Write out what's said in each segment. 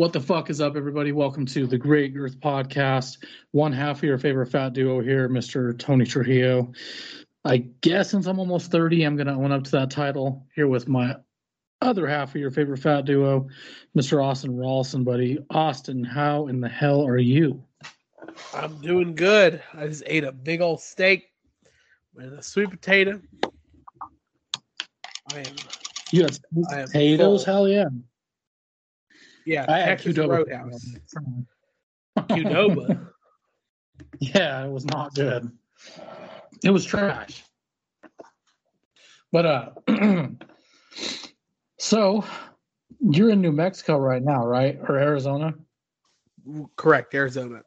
What the fuck is up, everybody? Welcome to the Great Girth Podcast. One half of your favorite fat duo here, Mr. Tony Trujillo. I guess since I'm almost 30, I'm going to own up to that title here with my other half of your favorite fat duo, Mr. Austin Rawlson, buddy. Austin, how in the hell are you? I'm doing good. I just ate a big old steak with a sweet potato. I am. You am potatoes? Hell yeah. Yeah, I had Texas Qdoba. Roadhouse. Qdoba. yeah, it was not good. It was trash. But uh so you're in New Mexico right now, right? Or Arizona? Correct, Arizona.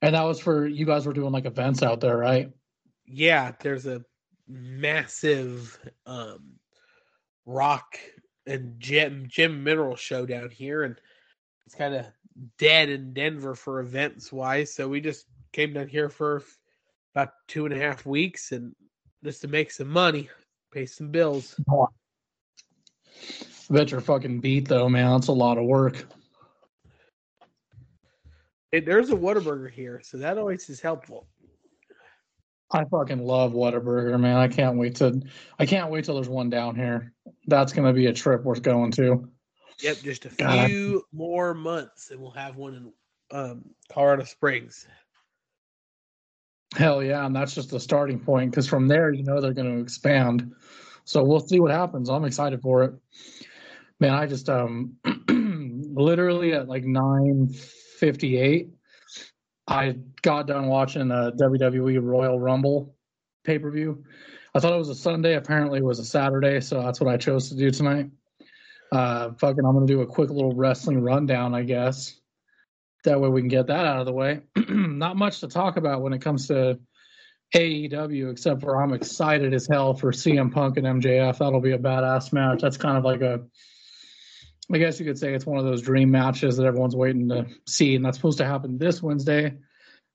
And that was for you guys were doing like events out there, right? Yeah, there's a massive um rock and gem gem mineral show down here, and it's kind of dead in Denver for events wise. So we just came down here for about two and a half weeks, and just to make some money, pay some bills. I bet you're fucking beat though, man. It's a lot of work. Hey, there's a Whataburger here, so that always is helpful. I fucking love Whataburger, man. I can't wait to I can't wait till there's one down here. That's gonna be a trip worth going to. Yep, just a God. few more months, and we'll have one in um, Colorado Springs. Hell yeah, and that's just the starting point because from there you know they're going to expand. So we'll see what happens. I'm excited for it. Man, I just um literally at like 9:58 I got done watching a WWE Royal Rumble pay-per-view. I thought it was a Sunday, apparently it was a Saturday, so that's what I chose to do tonight. Uh fucking I'm going to do a quick little wrestling rundown, I guess. That way we can get that out of the way. Not much to talk about when it comes to AEW, except for I'm excited as hell for CM Punk and MJF. That'll be a badass match. That's kind of like a, I guess you could say it's one of those dream matches that everyone's waiting to see, and that's supposed to happen this Wednesday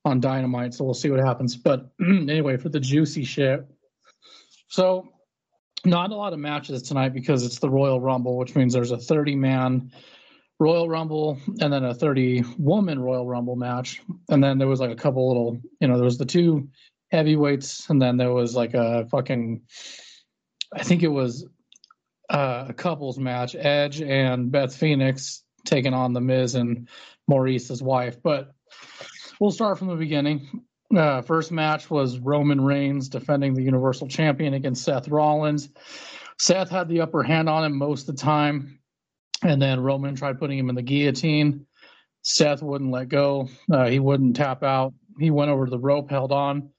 on Dynamite. So we'll see what happens. But anyway, for the juicy shit. So not a lot of matches tonight because it's the Royal Rumble, which means there's a 30 man Royal Rumble and then a 30 woman Royal Rumble match. And then there was like a couple little, you know, there was the two heavyweights and then there was like a fucking, I think it was uh, a couples match, Edge and Beth Phoenix taking on The Miz and Maryse's wife. But we'll start from the beginning. Uh, first match was Roman Reigns defending the Universal Champion against Seth Rollins. Seth had the upper hand on him most of the time, and then Roman tried putting him in the guillotine. Seth wouldn't let go. Uh, he wouldn't tap out. He went over to the rope, held on.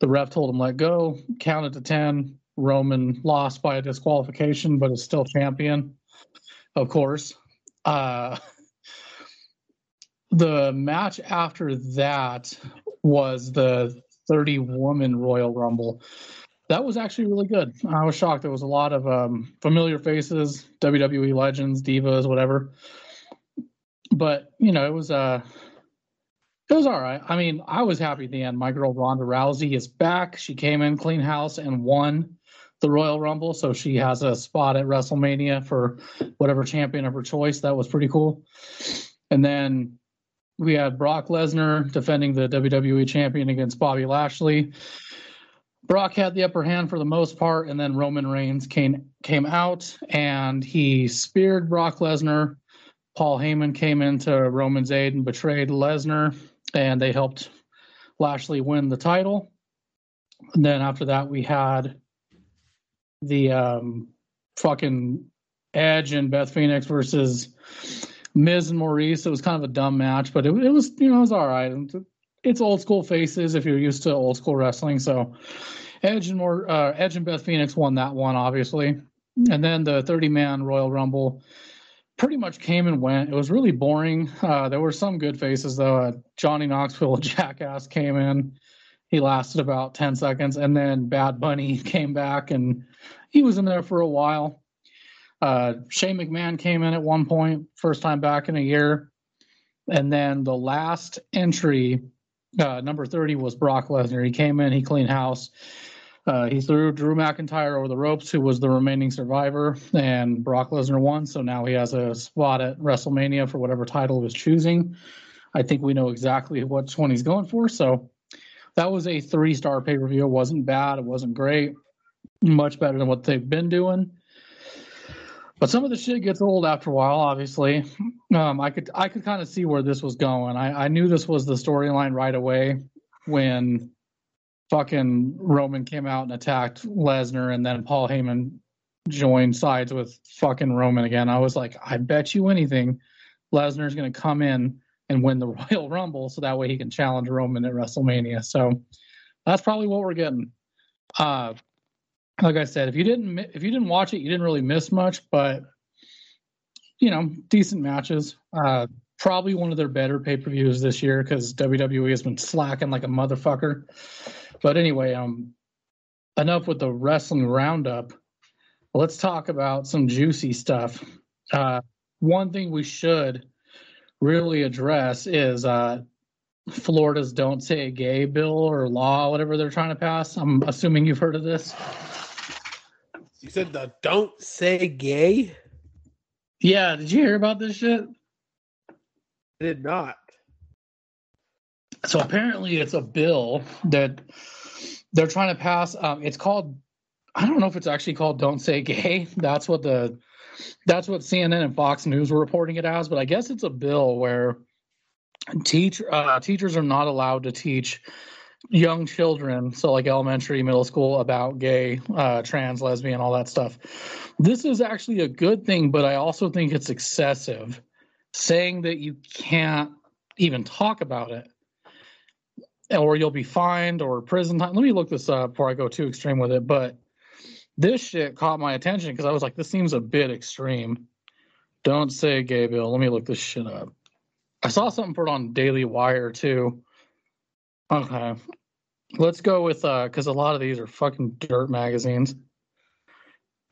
The ref told him let go. Counted to ten. Roman lost by a disqualification, but is still champion, of course. Uh, the match after that was the 30 woman Royal Rumble. That was actually really good. I was shocked. There was a lot of um, familiar faces, WWE legends, divas, whatever. But you know, it was uh, it was all right. I mean, I was happy at the end. My girl Ronda Rousey is back. She came in clean house and won the Royal Rumble, so she has a spot at WrestleMania for whatever champion of her choice. That was pretty cool. And then we had Brock Lesnar defending the WWE champion against Bobby Lashley. Brock had the upper hand for the most part, and then Roman Reigns came came out and he speared Brock Lesnar. Paul Heyman came into Roman's aid and betrayed Lesnar, and they helped Lashley win the title. And then after that, we had the um, fucking Edge and Beth Phoenix versus Miz and Maryse. It was kind of a dumb match, but it, it was you know it was all right. It's old school faces if you're used to old school wrestling. So Edge and more uh, Edge and Beth Phoenix won that one obviously, and then the 30 man Royal Rumble pretty much came and went. It was really boring. Uh, there were some good faces though. Uh, Johnny Knoxville, Jackass, came in. He lasted about 10 seconds, and then Bad Bunny came back and he was in there for a while. Uh, Shane McMahon came in at one point, first time back in a year. And then the last entry, uh, number 30, was Brock Lesnar. He came in, he cleaned house. Uh, he threw Drew McIntyre over the ropes, who was the remaining survivor, and Brock Lesnar won. So now he has a spot at WrestleMania for whatever title he was choosing. I think we know exactly one he's going for. So that was a three star pay per view. It wasn't bad. It wasn't great. Much better than what they've been doing. But some of the shit gets old after a while. Obviously, um, I could I could kind of see where this was going. I, I knew this was the storyline right away when fucking Roman came out and attacked Lesnar, and then Paul Heyman joined sides with fucking Roman again. I was like, I bet you anything, Lesnar's going to come in and win the Royal Rumble, so that way he can challenge Roman at WrestleMania. So that's probably what we're getting. Uh, like I said, if you didn't if you didn't watch it, you didn't really miss much, but you know, decent matches. Uh, probably one of their better pay per views this year because WWE has been slacking like a motherfucker. But anyway, um, enough with the wrestling roundup. Let's talk about some juicy stuff. Uh, one thing we should really address is uh, Florida's "Don't Say Gay" bill or law, whatever they're trying to pass. I'm assuming you've heard of this. You said the "Don't Say Gay." Yeah, did you hear about this shit? I did not. So apparently, it's a bill that they're trying to pass. Um, it's called. I don't know if it's actually called "Don't Say Gay." That's what the that's what CNN and Fox News were reporting it as. But I guess it's a bill where teach uh, teachers are not allowed to teach young children, so like elementary, middle school, about gay, uh, trans, lesbian, all that stuff. This is actually a good thing, but I also think it's excessive. Saying that you can't even talk about it or you'll be fined or prison time. Let me look this up before I go too extreme with it. But this shit caught my attention because I was like, this seems a bit extreme. Don't say gay bill. Let me look this shit up. I saw something put on Daily Wire too. Okay. Let's go with uh because a lot of these are fucking dirt magazines.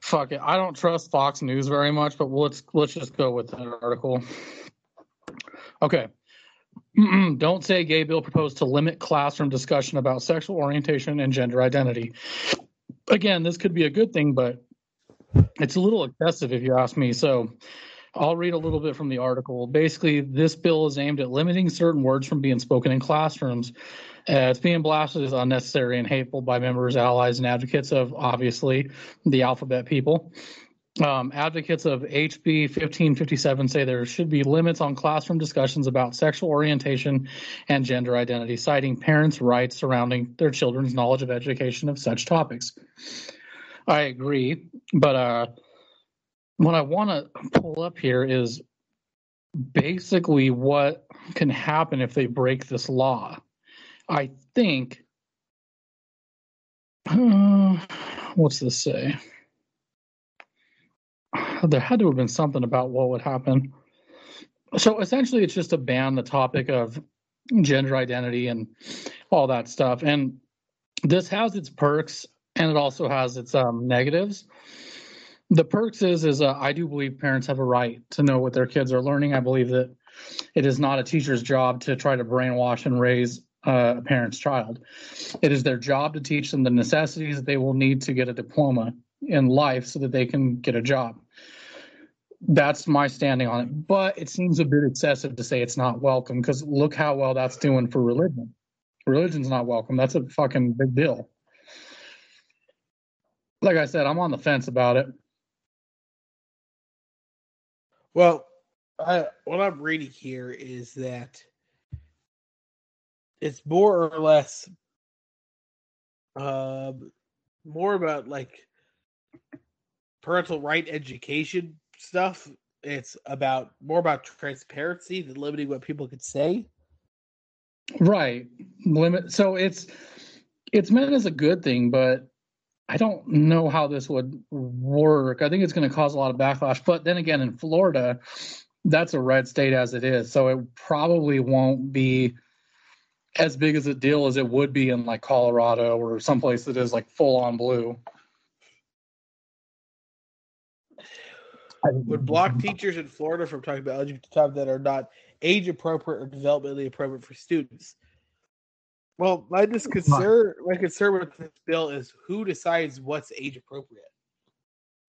Fuck it. I don't trust Fox News very much, but let's let's just go with that article. Okay. Don't say gay bill proposed to limit classroom discussion about sexual orientation and gender identity. Again, this could be a good thing, but it's a little excessive if you ask me. So I'll read a little bit from the article. Basically, this bill is aimed at limiting certain words from being spoken in classrooms. Uh, it's being blasted as unnecessary and hateful by members, allies, and advocates of obviously the alphabet people. Um, advocates of HB 1557 say there should be limits on classroom discussions about sexual orientation and gender identity, citing parents' rights surrounding their children's knowledge of education of such topics. I agree, but uh, what I want to pull up here is basically what can happen if they break this law. I think, uh, what's this say? There had to have been something about what would happen. So essentially, it's just to ban the topic of gender identity and all that stuff. And this has its perks and it also has its um, negatives. The perks is is uh, I do believe parents have a right to know what their kids are learning. I believe that it is not a teacher's job to try to brainwash and raise uh, a parent's child. It is their job to teach them the necessities that they will need to get a diploma in life so that they can get a job. That's my standing on it. But it seems a bit excessive to say it's not welcome because look how well that's doing for religion. Religion's not welcome. That's a fucking big deal. Like I said, I'm on the fence about it. Well, I, what I'm reading here is that it's more or less uh, more about like parental right education stuff. It's about more about transparency than limiting what people could say. Right. Limit so it's it's meant as a good thing, but I don't know how this would work. I think it's going to cause a lot of backlash. But then again, in Florida, that's a red state as it is. So it probably won't be as big as a deal as it would be in like Colorado or someplace that is like full on blue. Would block teachers in Florida from talking about LGBT topics that are not age appropriate or developmentally appropriate for students. Well, my just concern, my concern with this bill is who decides what's age appropriate.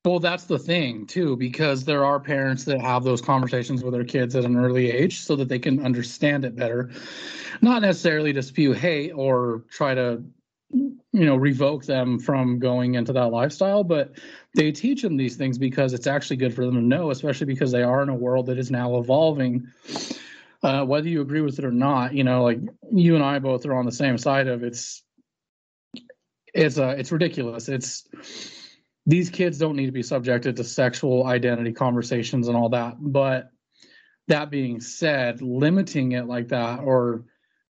Well, that's the thing too, because there are parents that have those conversations with their kids at an early age so that they can understand it better. Not necessarily to spew hate or try to, you know, revoke them from going into that lifestyle, but they teach them these things because it's actually good for them to know, especially because they are in a world that is now evolving uh, whether you agree with it or not, you know, like you and I both are on the same side of it's it's uh it's ridiculous. It's these kids don't need to be subjected to sexual identity conversations and all that. But that being said, limiting it like that or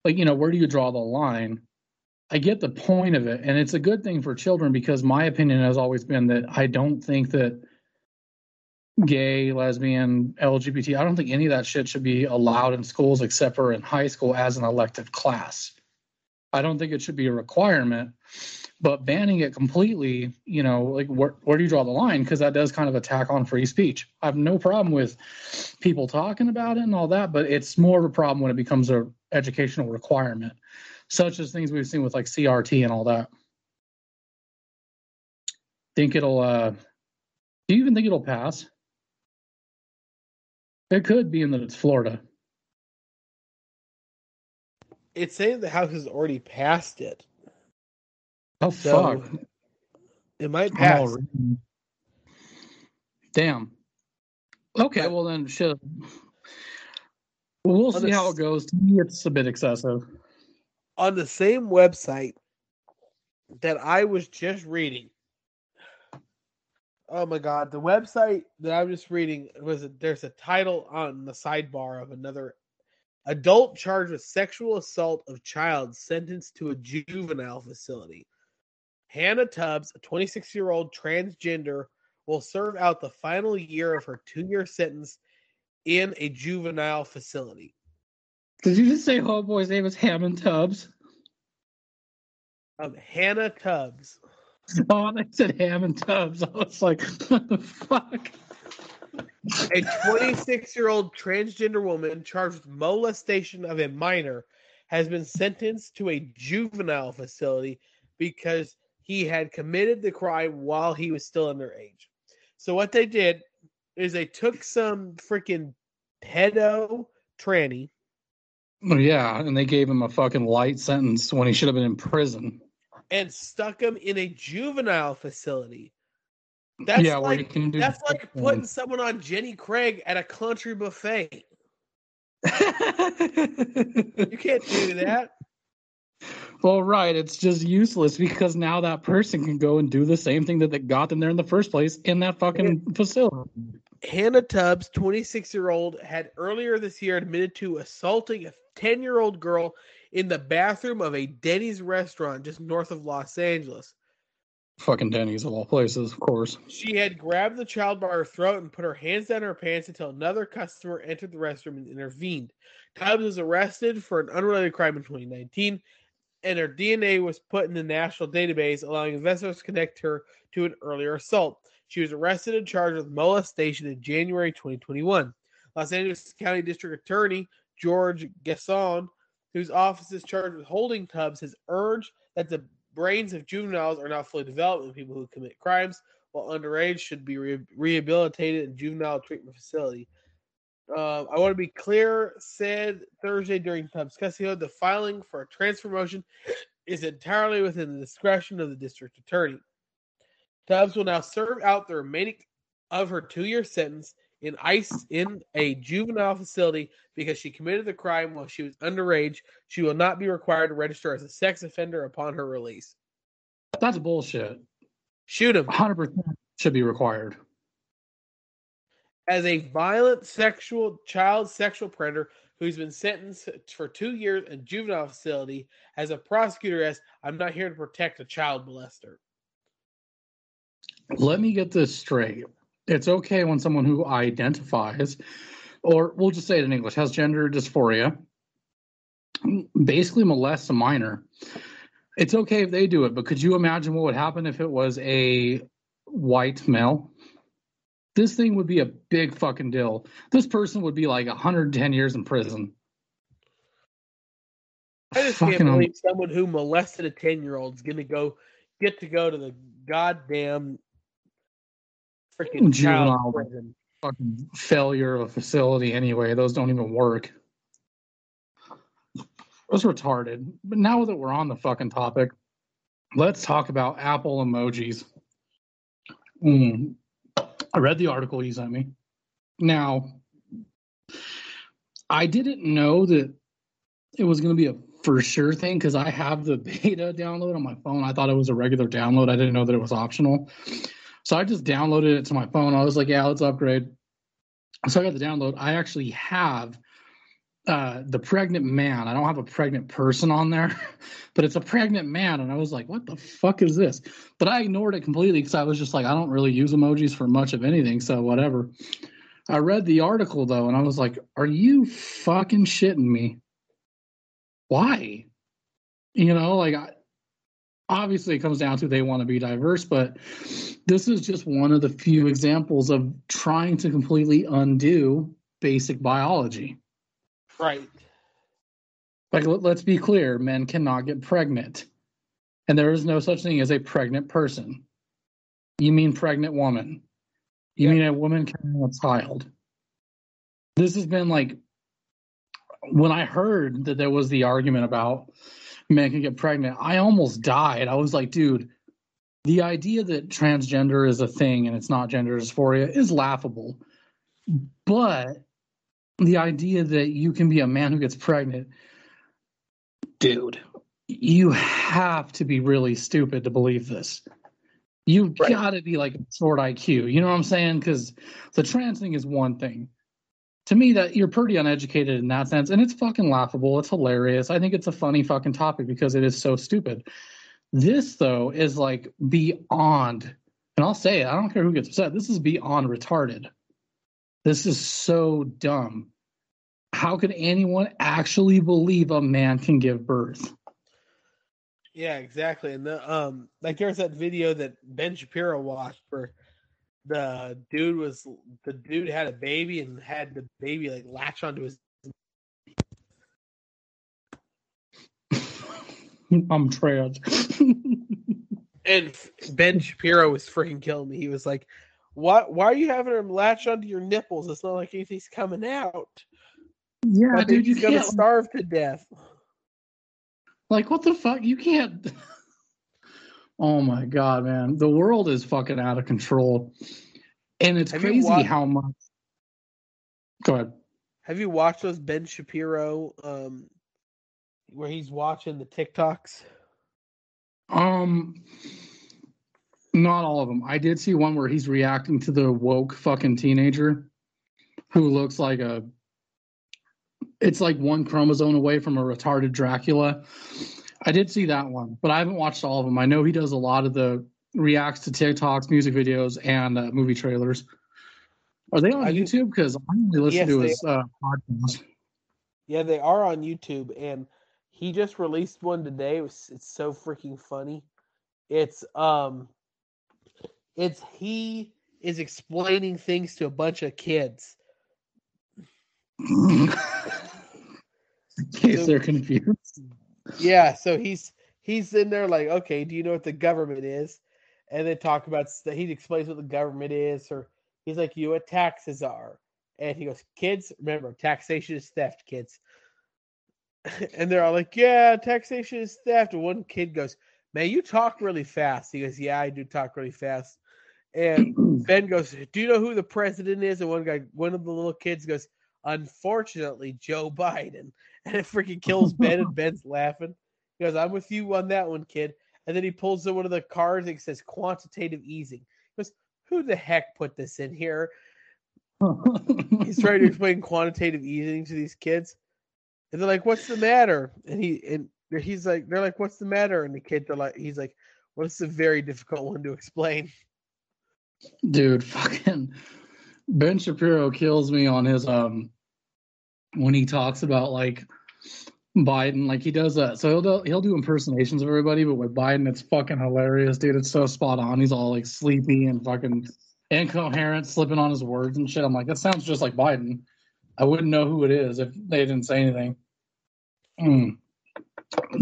like, you know, where do you draw the line? I get the point of it. And it's a good thing for children because my opinion has always been that I don't think that gay, lesbian, LGBT. I don't think any of that shit should be allowed in schools except for in high school as an elective class. I don't think it should be a requirement, but banning it completely, you know, like where, where do you draw the line? Because that does kind of attack on free speech. I have no problem with people talking about it and all that, but it's more of a problem when it becomes a educational requirement, such as things we've seen with like CRT and all that. Think it'll, uh, do you even think it'll pass? It could be in that it's Florida. It's saying the House has already passed it. Oh so fuck! It might pass. Oh, damn. Okay, well then, shit. Well, we'll see how it goes. To me, it's a bit excessive. On the same website that I was just reading, Oh my god, the website that I'm just reading was a, there's a title on the sidebar of another adult charged with sexual assault of child sentenced to a juvenile facility. Hannah Tubbs, a 26 year old transgender, will serve out the final year of her two year sentence in a juvenile facility. Did you just say homeboy's name is Hammond Tubbs? Um, Hannah Tubbs. Oh, they said ham and tubs. I was like, what the fuck? A 26 year old transgender woman charged with molestation of a minor has been sentenced to a juvenile facility because he had committed the crime while he was still underage. So, what they did is they took some freaking pedo tranny. Yeah, and they gave him a fucking light sentence when he should have been in prison and stuck him in a juvenile facility. That's yeah, like that's like putting someone on Jenny Craig at a country buffet. you can't do that. Well, right. It's just useless because now that person can go and do the same thing that, that got them there in the first place in that fucking facility. Hannah Tubbs, 26 year old, had earlier this year admitted to assaulting a 10 year old girl in the bathroom of a Denny's restaurant just north of Los Angeles. Fucking Denny's of all places, of course. She had grabbed the child by her throat and put her hands down her pants until another customer entered the restroom and intervened. Tubbs was arrested for an unrelated crime in 2019, and her DNA was put in the national database, allowing investigators to connect her to an earlier assault. She was arrested and charged with molestation in January 2021. Los Angeles County District Attorney George Gascon whose office is charged with holding Tubbs, has urged that the brains of juveniles are not fully developed in people who commit crimes, while underage should be re- rehabilitated in juvenile treatment facility. Uh, I want to be clear, said Thursday during Tubbs custody, the filing for a transfer motion is entirely within the discretion of the district attorney. Tubbs will now serve out the remaining of her two-year sentence in ICE in a juvenile facility because she committed the crime while she was underage. She will not be required to register as a sex offender upon her release. That's bullshit. Shoot him. 100% should be required. As a violent sexual child sexual predator who's been sentenced for two years in juvenile facility, as a prosecutor as I'm not here to protect a child molester. Let me get this straight it's okay when someone who identifies, or we'll just say it in English, has gender dysphoria, basically molests a minor. It's okay if they do it, but could you imagine what would happen if it was a white male? This thing would be a big fucking deal. This person would be like 110 years in prison. I just Fucking can't believe someone who molested a ten year old is gonna go get to go to the goddamn freaking Juvenile. fucking failure of a facility anyway. Those don't even work. Those retarded. But now that we're on the fucking topic, let's talk about Apple emojis. Mm. I read the article you sent me. Now, I didn't know that it was going to be a for sure thing because I have the beta download on my phone. I thought it was a regular download. I didn't know that it was optional. So I just downloaded it to my phone. I was like, yeah, let's upgrade. So I got the download. I actually have uh, the pregnant man. I don't have a pregnant person on there, but it's a pregnant man. And I was like, what the fuck is this? But I ignored it completely because I was just like, I don't really use emojis for much of anything. So whatever. I read the article though, and I was like, are you fucking shitting me? Why? You know, like, I, obviously it comes down to they want to be diverse, but this is just one of the few examples of trying to completely undo basic biology. Right. Like, let, let's be clear men cannot get pregnant, and there is no such thing as a pregnant person. You mean pregnant woman. You Yeah. mean a woman carrying a child. This has been like when I heard that there was the argument about men can get pregnant, I almost died. I was like, dude, the idea that transgender is a thing and it's not gender dysphoria is laughable. But the idea that you can be a man who gets pregnant, dude, you have to be really stupid to believe this. You've Right. got to be like a short IQ. You know what I'm saying? Because the trans thing is one thing. To me, that you're pretty uneducated in that sense, and it's fucking laughable. It's hilarious. I think it's a funny fucking topic because it is so stupid. This though is like beyond, and I'll say it. I don't care who gets upset. This is beyond retarded. This is so dumb. How could anyone actually believe a man can give birth? Yeah, exactly. And the um like there's that video that Ben Shapiro watched where the dude was the dude had a baby and had the baby like latch onto his I'm trans. and Ben Shapiro was freaking killing me. He was like, "Why? Why are you having him latch onto your nipples? It's not like anything's coming out. yeah, I dude, you he's gonna starve to death." Like, what the fuck? You can't. Oh my god, man, the world is fucking out of control, and it's Have crazy wa- how much. Go ahead. Have you watched those Ben Shapiro um where he's watching the TikToks? Um, not all of them. I did see one where he's reacting to the woke fucking teenager who looks like a. It's like one chromosome away from a retarded Dracula. I did see that one, but I haven't watched all of them. I know he does a lot of the reacts to TikToks, music videos, and uh, movie trailers. Are they on I YouTube? Because I only listen Yes, to his uh, podcast. Yeah, they are on YouTube, and he just released one today. It was, it's so freaking funny. It's um, it's he is explaining things to a bunch of kids. In case they're confused. Yeah, so he's he's in there like, okay, do you know what the government is? And then talk about he explains what the government is, or he's like, you know what taxes are, and he goes, kids, remember, taxation is theft, kids. and they're all like, yeah, taxation is theft. And one kid goes, man, you talk really fast. He goes, yeah, I do talk really fast. And Ben goes, do you know who the president is? And one guy, one of the little kids goes, unfortunately, Joe Biden. And it freaking kills Ben, and Ben's laughing. He goes, I'm with you on that one, kid. And then he pulls in one of the cards and says quantitative easing. He goes, Who the heck put this in here? He's trying to explain quantitative easing to these kids. And they're like, What's the matter? And he and he's like, they're like, What's the matter? And the kids are like, he's like, Well, it's a very difficult one to explain. Dude, fucking Ben Shapiro kills me on his um when he talks about like Biden, like he does that. So he'll do, he'll do impersonations of everybody, but with Biden, it's fucking hilarious, dude. It's so spot on. He's all like sleepy and fucking incoherent, slipping on his words and shit. I'm like, that sounds just like Biden. I wouldn't know who it is if they didn't say anything. Mm.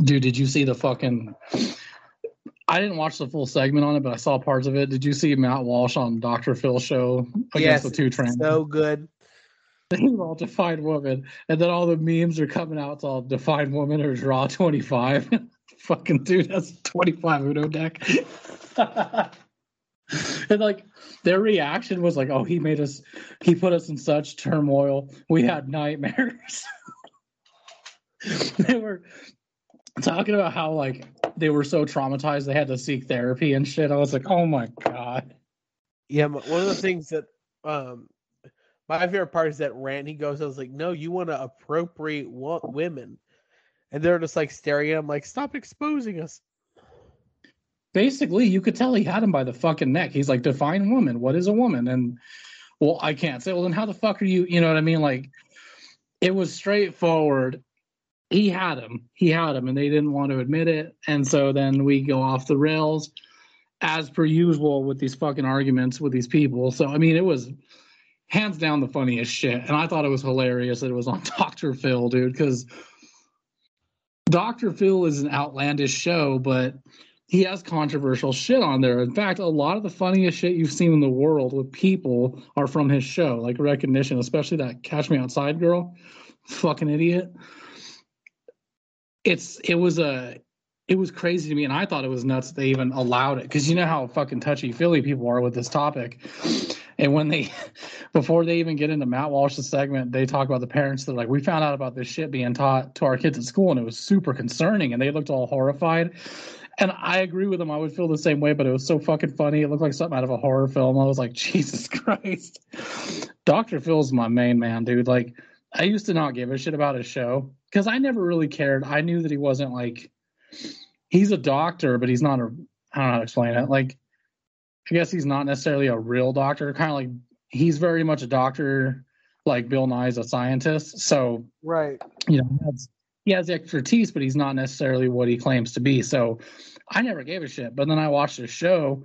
Dude, did you see the fucking? I didn't watch the full segment on it, but I saw parts of it. Did you see Matt Walsh on Dr. Phil show against Yes, the two trans? So good. Were all defined woman, and then all the memes are coming out. It's all defined woman or draw twenty five. Fucking dude, that's twenty five Uno deck. and like their reaction was like, "Oh, he made us. He put us in such turmoil. We had nightmares." they were talking about how like they were so traumatized they had to seek therapy and shit. I was like, "Oh my god." Yeah, one of the things that um my favorite part is that rant he goes, I was like, no, you want to appropriate wo- women. And they're just like staring at him like, stop exposing us. basically you could tell he had him by the fucking neck. He's like, define woman. What is a woman? And well, I can't say, well, then how the fuck are you? You know what I mean? Like it was straightforward. He had him. He had him, and they didn't want to admit it. And so then we go off the rails as per usual with these fucking arguments with these people. So I mean, it was hands down the funniest shit. And I thought it was hilarious that it was on Dr. Phil, dude, because Dr. Phil is an outlandish show, but he has controversial shit on there. In fact, a lot of the funniest shit you've seen in the world with people are from his show, like recognition, especially that Catch Me Outside girl. Fucking idiot. It's it was a it was crazy to me, and I thought it was nuts they even allowed it because you know how fucking touchy feely people are with this topic. And when they, before they even get into Matt Walsh's segment, they talk about the parents. They're like, "We found out about this shit being taught to our kids at school, and it was super concerning." And they looked all horrified. And I agree with them. I would feel the same way, but it was so fucking funny. It looked like something out of a horror film. I was like, Jesus Christ. Dr. Phil's my main man, dude. Like, I used to not give a shit about his show because I never really cared. I knew that he wasn't like, he's a doctor, but he's not a, I don't know how to explain it. Like, I guess he's not necessarily a real doctor. Kind of like, he's very much a doctor, like Bill Nye's a scientist. So, Right. you know, he has, he has expertise, but he's not necessarily what he claims to be. So I never gave a shit. But then I watched a show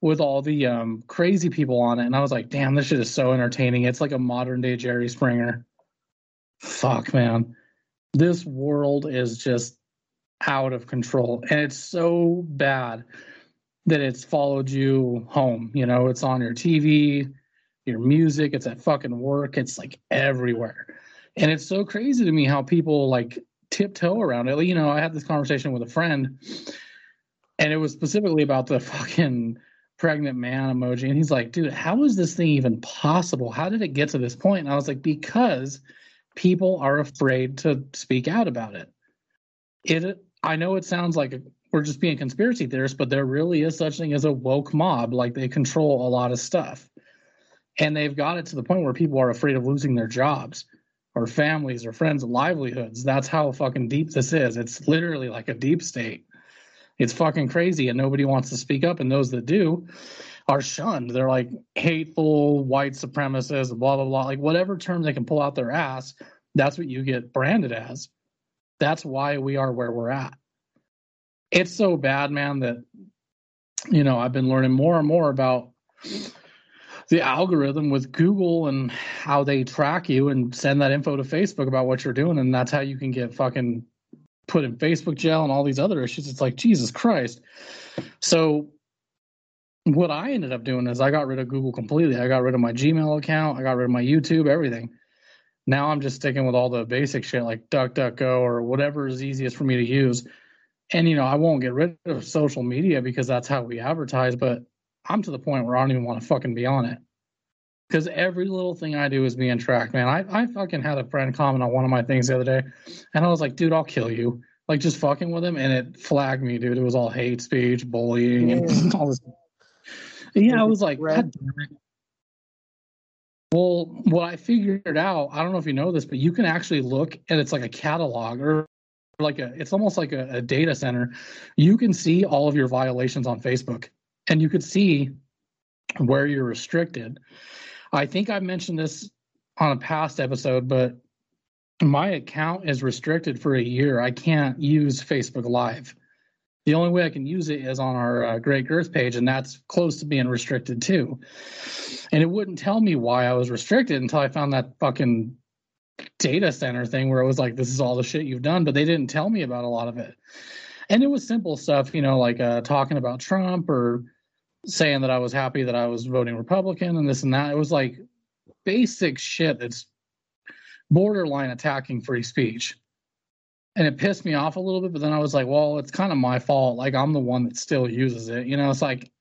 with all the um, crazy people on it, and I was like, damn, this shit is so entertaining. It's like a modern day Jerry Springer. Fuck, man. This world is just out of control. And it's so bad that it's followed you home. You know, it's on your TV, your music, it's at fucking work, it's like everywhere and it's so crazy to me how people like tiptoe around it. You know, I had this conversation with a friend, and it was specifically about the fucking pregnant man emoji, and he's like, "Dude, how is this thing even possible? How did it get to this point?" And I was like, "Because people are afraid to speak out about it." It, I know it sounds like we're just being conspiracy theorists, but there really is such thing as a woke mob. Like they control a lot of stuff, and they've got it to the point where people are afraid of losing their jobs or families or friends' livelihoods. That's how fucking deep this is. It's literally like a deep state. It's fucking crazy, and nobody wants to speak up. And those that do are shunned. They're like hateful white supremacists, blah blah blah. Like whatever term they can pull out their ass, that's what you get branded as. That's why we are where we're at. It's so bad, man, that you know I've been learning more and more about the algorithm with Google and how they track you and send that info to Facebook about what you're doing, and that's how you can get fucking put in Facebook jail and all these other issues. It's like Jesus Christ. So what I ended up doing is I got rid of Google completely. I got rid of my Gmail account. I got rid of my YouTube, everything. Now I'm just sticking with all the basic shit like DuckDuckGo or whatever is easiest for me to use. And you know, I won't get rid of social media because that's how we advertise, but I'm to the point where I don't even want to fucking be on it. Because every little thing I do is being tracked, man. I, I fucking had a friend comment on one of my things the other day, and I was like, dude, I'll kill you. Like just fucking with him, and it flagged me, dude. It was all hate speech, bullying, and all this. Yeah, I was like, God damn it. Well, what I figured out, I don't know if you know this, but you can actually look and it's like a catalog or like a, it's almost like a, a data center. You can see all of your violations on Facebook and you could see where you're restricted. I think I mentioned this on a past episode, but my account is restricted for a year. I can't use Facebook Live. The only way I can use it is on our uh, Great Girth page, and that's close to being restricted too. And it wouldn't tell me why I was restricted until I found that fucking data center thing where it was like, this is all the shit you've done, but they didn't tell me about a lot of it. And it was simple stuff, you know, like uh, talking about Trump or saying that I was happy that I was voting Republican and this and that. It was like basic shit that's borderline attacking free speech. And it pissed me off a little bit, but then I was like, well, it's kind of my fault. Like I'm the one that still uses it. You know, it's like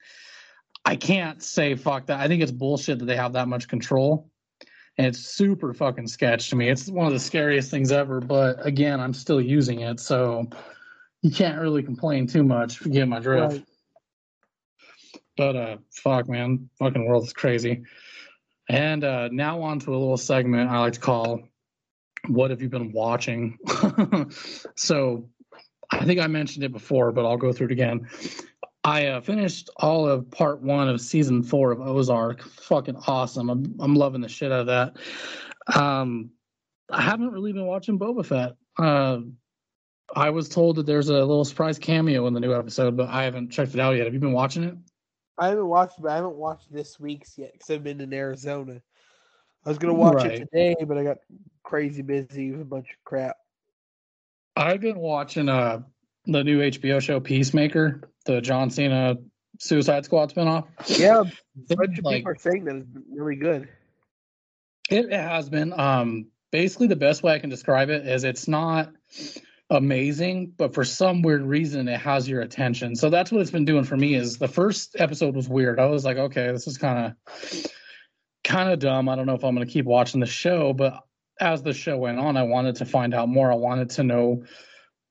I can't say fuck that. I think it's bullshit that they have that much control. And it's super fucking sketch to me. It's one of the scariest things ever. But again, I'm still using it. So you can't really complain too much if you get my drift. Right. But uh fuck man, fucking world is crazy. And uh now on to a little segment I like to call What Have You Been Watching? so I think I mentioned it before, but I'll go through it again. I uh, finished all of part one of season four of Ozark. Fucking awesome. I'm I'm loving the shit out of that. Um, I haven't really been watching Boba Fett. Uh, I was told that there's a little surprise cameo in the new episode, but I haven't checked it out yet. Have you been watching it? I haven't watched, but I haven't watched this week's yet because I've been in Arizona. I was gonna watch right. it today, but I got crazy busy with a bunch of crap. I've been watching uh the new HBO show Peacemaker, the John Cena Suicide Squad spinoff. Yeah, a bunch of like, people are saying that it's really good. It, it has been. Um, basically, the best way I can describe it is it's not amazing, but for some weird reason, it has your attention. So that's what it's been doing for me. Is the first episode was weird. I was like, okay, this is kind of kind of dumb. I don't know if I'm going to keep watching the show, but as the show went on, I wanted to find out more. I wanted to know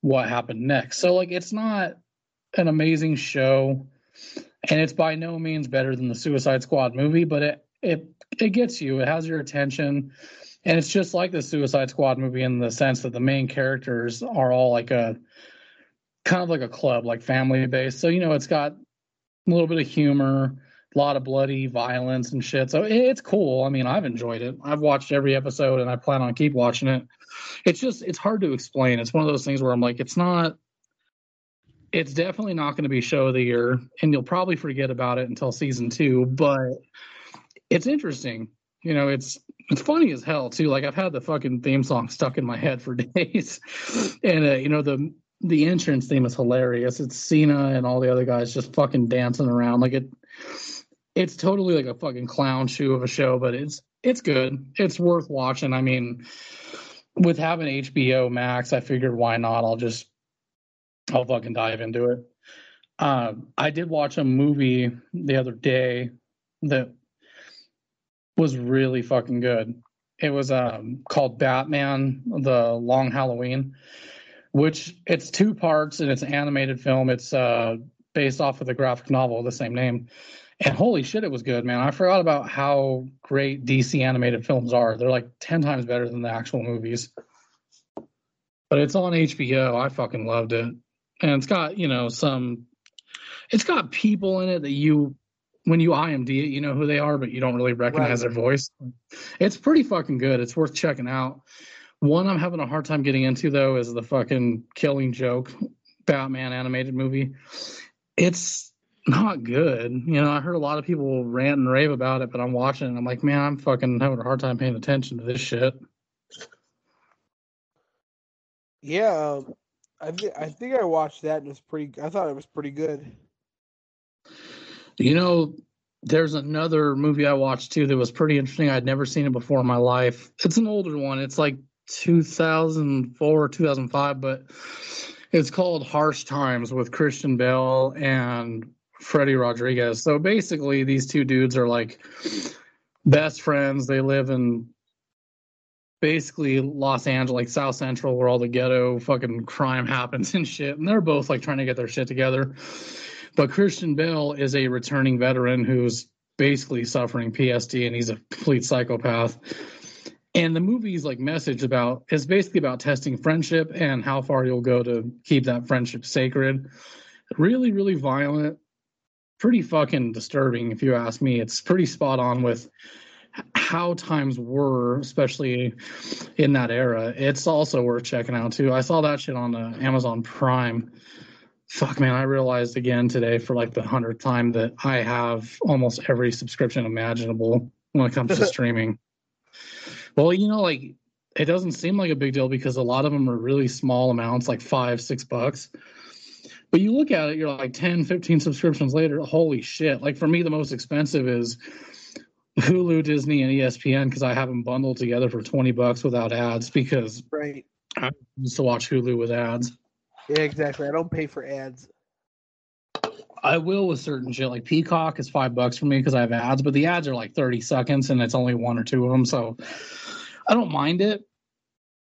what happened next. So like it's not an amazing show and it's by no means better than the Suicide Squad movie, but it it it gets you. It has your attention. And it's just like the Suicide Squad movie in the sense that the main characters are all like a kind of like a club, like family based. So, you know, it's got a little bit of humor, a lot of bloody violence and shit. So it's cool. I mean, I've enjoyed it. I've watched every episode and I plan on keep watching it it's just it's hard to explain. It's one of those things where I'm like, it's not. It's definitely not going to be show of the year, and you'll probably forget about it until season two. But it's interesting. You know, it's it's funny as hell too. Like I've had the fucking theme song stuck in my head for days, and uh, you know the the entrance theme is hilarious. It's Cena and all the other guys just fucking dancing around like it. It's totally like a fucking clown shoe of a show, but it's it's good. It's worth watching. I mean, with having HBO Max, I figured why not? I'll just I'll fucking dive into it. Uh, I did watch a movie the other day that was really fucking good. It was um, called Batman: The Long Halloween, which it's two parts and it's an animated film. It's uh, based off of the graphic novel of the same name. And holy shit, it was good, man. I forgot about how great DC animated films are. They're like 10 times better than the actual movies. But it's on HBO. I fucking loved it. And it's got, you know, some, it's got people in it that you, when you IMD it, you know who they are, but you don't really recognize right. their voice. It's pretty fucking good. It's worth checking out. One I'm having a hard time getting into, though, is the fucking Killing Joke Batman animated movie. It's not good. You know, I heard a lot of people rant and rave about it, but I'm watching it and I'm like, man, I'm fucking having a hard time paying attention to this shit. Yeah, um, I th- I think I watched that and it was pretty. I thought it was pretty good. You know, there's another movie I watched too that was pretty interesting. I'd never seen it before in my life. It's an older one. It's like 2004 or 2005, but it's called Harsh Times with Christian Bale and Freddy Rodriguez. So basically, these two dudes are like best friends. They live in basically Los Angeles, like South Central, where all the ghetto fucking crime happens and shit. And they're both like trying to get their shit together. But Christian Bale is a returning veteran who's basically suffering PSD and he's a complete psychopath. And the movie's like message about is basically about testing friendship and how far you'll go to keep that friendship sacred. Really, really violent, pretty fucking disturbing if you ask me. It's pretty spot on with how times were, especially in that era. It's also worth checking out too. I saw that shit on uh, Amazon Prime. Fuck man, I realized again today for like the hundredth time that I have almost every subscription imaginable when it comes to streaming. Well, you know, like it doesn't seem like a big deal because a lot of them are really small amounts, like five, six bucks. But you look at it, you're like 10, 15 subscriptions later. Holy shit. Like for me, the most expensive is Hulu, Disney, and ESPN because I have them bundled together for 20 bucks without ads because right. I used to watch Hulu with ads. Yeah, exactly. I don't pay for ads. I will with certain shit. Like Peacock is five bucks for me because I have ads, but the ads are like 30 seconds and it's only one or two of them. So I don't mind it.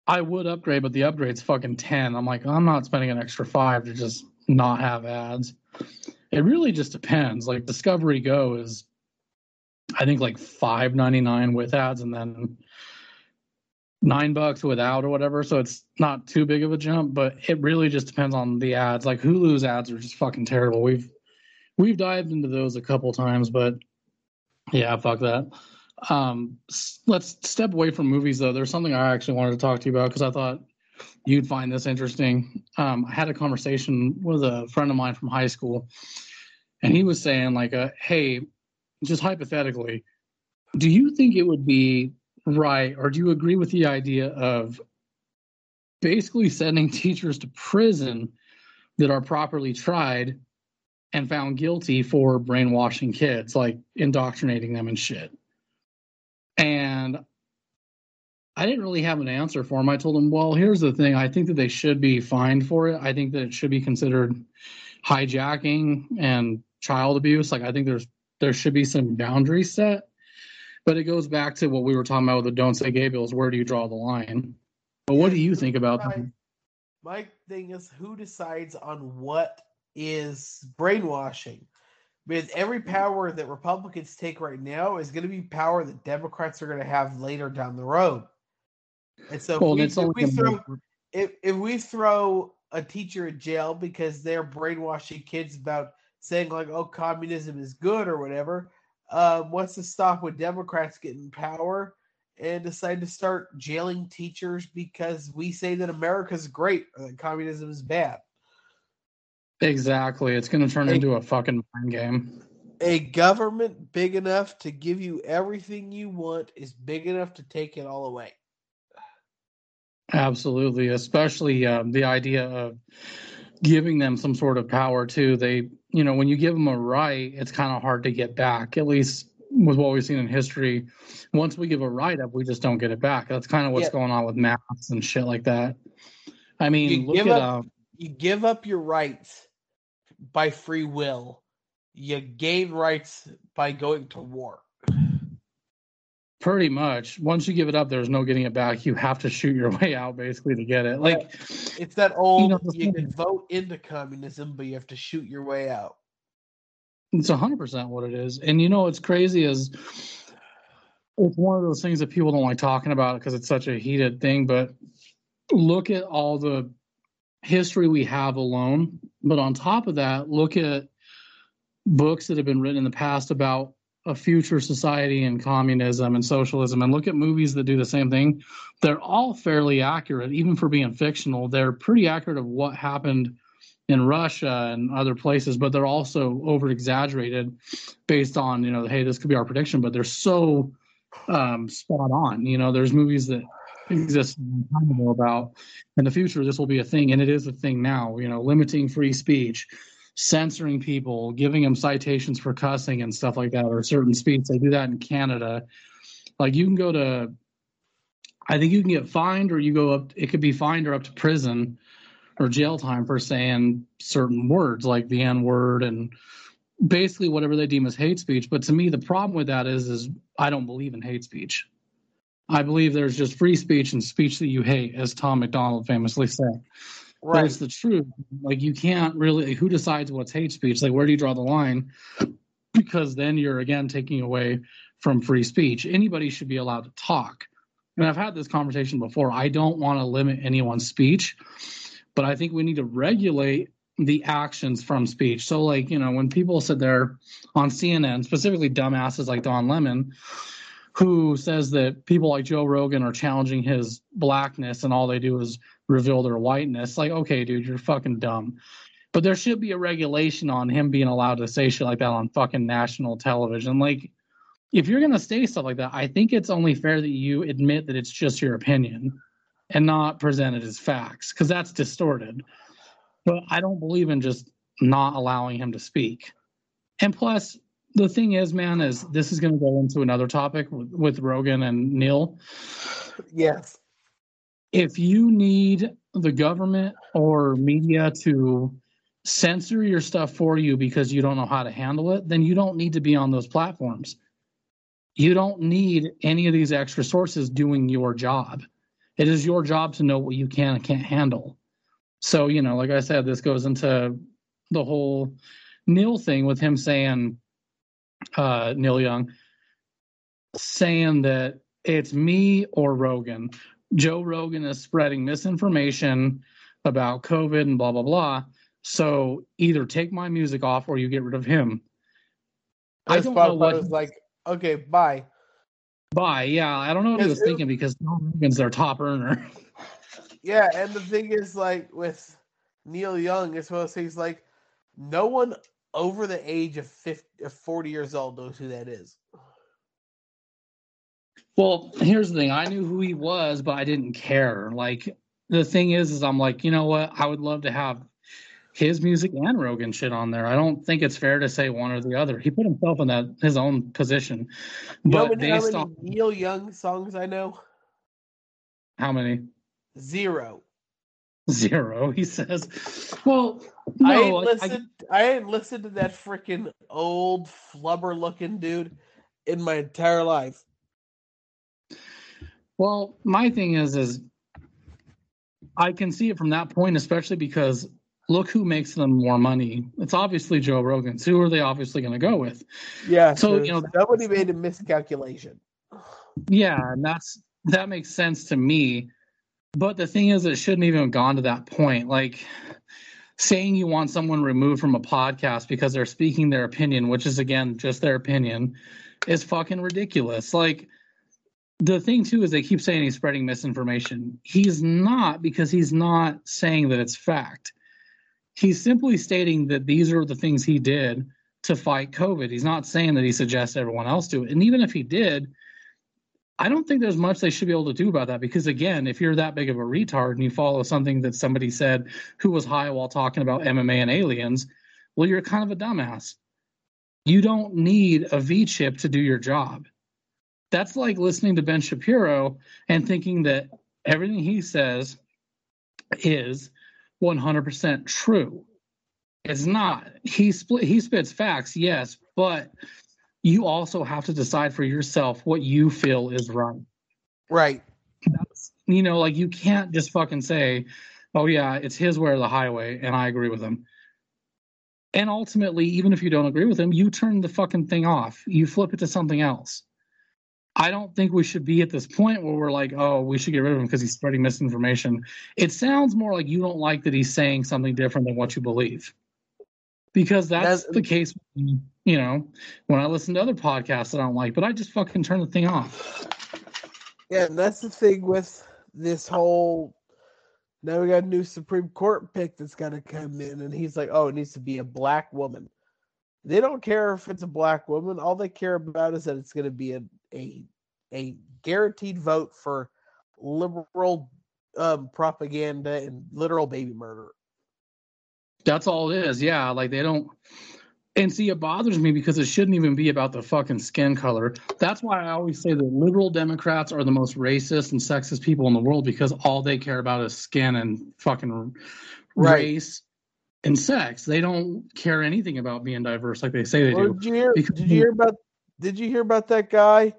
I would upgrade, but the upgrade's fucking 10. I'm like, I'm not spending an extra five to just not have ads. It really just depends. Like Discovery Go is I think like five ninety nine with ads and then nine bucks without or whatever. So it's not too big of a jump, but it really just depends on the ads. Like Hulu's ads are just fucking terrible. We've we've dived into those a couple times, but yeah, fuck that. Um, let's step away from movies though. There's something I actually wanted to talk to you about because I thought you'd find this interesting. Um, I had a conversation with a friend of mine from high school, and he was saying like, uh, "Hey, just hypothetically, do you think it would be right, or do you agree with the idea of basically sending teachers to prison that are properly tried and found guilty for brainwashing kids, like indoctrinating them and shit?" And I didn't really have an answer for him. I told him, well, here's the thing. I think that they should be fined for it. I think that it should be considered hijacking and child abuse. Like I think there's there should be some boundaries set. But it goes back to what we were talking about with the don't say gay bills. Where do you draw the line? But what do you think about that? My thing is who decides on what is brainwashing? With every power that Republicans take right now is going to be power that Democrats are going to have later down the road. And so well, if, we, if, we throw, if, if we throw a teacher in jail because they're brainwashing kids about saying like, "Oh, communism is good" or whatever, uh, what's to stop when Democrats get in power and decide to start jailing teachers because we say that America's great or that communism is bad? Exactly. It's going to turn a, into a fucking mind game. A government big enough to give you everything you want is big enough to take it all away. Absolutely, especially um, the idea of giving them some sort of power too. They, you know, when you give them a right, it's kind of hard to get back. At least with what we've seen in history, once we give a right up, we just don't get it back. That's kind of what's yeah. going on with maths and shit like that. I mean, you look give at up, um, you give up your rights by free will. You gain rights by going to war. Pretty much. Once you give it up, there's no getting it back. You have to shoot your way out basically to get it. Like it's that old you, know, you can vote into communism, but you have to shoot your way out. It's hundred percent what it is. And you know what's crazy is it's one of those things that people don't like talking about because it's such a heated thing, but look at all the history we have alone. But on top of that, look at books that have been written in the past about a future society and communism and socialism and look at movies that do the same thing they're all fairly accurate even for being fictional. They're pretty accurate of what happened in russia and other places but they're also over exaggerated based on you know hey this could be our prediction but they're so um, spot on. You know there's movies that exist about in the future this will be a thing and it is a thing now you know limiting free speech censoring people, giving them citations for cussing and stuff like that, or certain speech. They do that in Canada. Like you can go to, I think you can get fined, or you go up. It could be fined or up to prison or jail time for saying certain words like the N word and basically whatever they deem as hate speech. But to me, the problem with that is, is I don't believe in hate speech. I believe there's just free speech and speech that you hate, as Tom MacDonald famously said. Right. But it's the truth. Like you can't really. Who decides what's hate speech? Like where do you draw the line? Because then you're again taking away from free speech. Anybody should be allowed to talk. And I've had this conversation before. I don't want to limit anyone's speech, but I think we need to regulate the actions from speech. So, like, you know, when people sit there on CNN, specifically dumbasses like Don Lemon, who says that people like Joe Rogan are challenging his blackness and all they do is reveal their whiteness. Like, okay, dude, you're fucking dumb. But there should be a regulation on him being allowed to say shit like that on fucking national television. Like, if you're going to say stuff like that, I think it's only fair that you admit that it's just your opinion and not present it as facts because that's distorted. But I don't believe in just not allowing him to speak. And plus, the thing is, man, is this is going to go into another topic with, with Rogan and Neil. Yes. If you need the government or media to censor your stuff for you because you don't know how to handle it, then you don't need to be on those platforms you don't need any of these extra sources doing your job. It is your job to know what you can and can't handle. So, you know, like I said, this goes into the whole Neil thing with him saying, uh, Neil Young, saying that it's me or Rogan. Joe Rogan is spreading misinformation about COVID and blah, blah, blah. So either take my music off or you get rid of him. I don't know what was like Okay, bye. Bye. Yeah, I don't know what he was it, thinking because Joe Rogan's their top earner. Yeah, and the thing is, like with Neil Young, as well as he's like, no one over the age of 50, of 40 years old knows who that is. Well, here's the thing. I knew who he was, but I didn't care. Like the thing is, is I'm like, you know what? I would love to have his music and Rogan shit on there. I don't think it's fair to say one or the other. He put himself in that his own position. You but based on Neil Young songs I know. How many? Zero. Zero. He says. Well, no, I ain't listened. I, I ain't listened to that freaking old flubber looking dude in my entire life. Well, my thing is, is I can see it from that point, especially because look who makes them more money. It's obviously Joe Rogan. So who are they obviously going to go with? Yeah. So you know somebody made a miscalculation. Yeah, and that's that makes sense to me. But the thing is, it shouldn't even have gone to that point. Like saying you want someone removed from a podcast because they're speaking their opinion, which is again just their opinion, is fucking ridiculous. Like the thing too is they keep saying he's spreading misinformation. He's not because he's not saying that it's fact he's simply stating that these are the things he did to fight COVID. He's not saying that he suggests everyone else do it. And even if he did, I don't think there's much they should be able to do about that because again, if you're that big of a retard and you follow something that somebody said who was high while talking about MMA and aliens, well, you're kind of a dumbass. You don't need a V chip to do your job. That's like listening to Ben Shapiro and thinking that everything he says is 100% true. It's not. He split he spits facts, yes, but you also have to decide for yourself what you feel is right. Right. That's you know, like you can't just fucking say, "Oh yeah, it's his way or the highway," and I agree with him. And ultimately, even if you don't agree with him, you turn the fucking thing off. You flip it to something else. I don't think we should be at this point where we're like, oh, we should get rid of him because he's spreading misinformation. It sounds more like you don't like that he's saying something different than what you believe. Because that's, that's the case, you know, when I listen to other podcasts that I don't like, but I just fucking turn the thing off. Yeah, and that's the thing with this whole. Now we got a new Supreme Court pick that's got to come in, and he's like, oh, it needs to be a black woman. They don't care if it's a black woman. All they care about is that it's going to be a a a guaranteed vote for liberal um, propaganda and literal baby murder. That's all it is. Yeah, like they don't. And see, it bothers me because it shouldn't even be about the fucking skin color. That's why I always say that liberal Democrats are the most racist and sexist people in the world because all they care about is skin and fucking right. race and sex. They don't care anything about being diverse like they say they well, do. Did you hear? Did you hear about? Did you hear about that guy